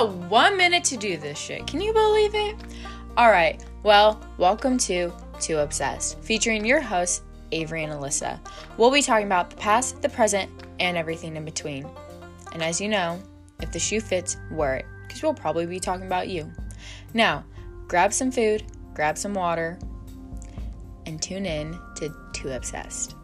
got one minute to do this shit. Can you believe it? All right. Well, welcome to Too Obsessed, featuring your hosts, Avery and Alyssa. We'll be talking about the past, the present, and everything in between. And as you know, if the shoe fits, wear it, because we'll probably be talking about you. Now, grab some food, grab some water, and tune in to Too Obsessed.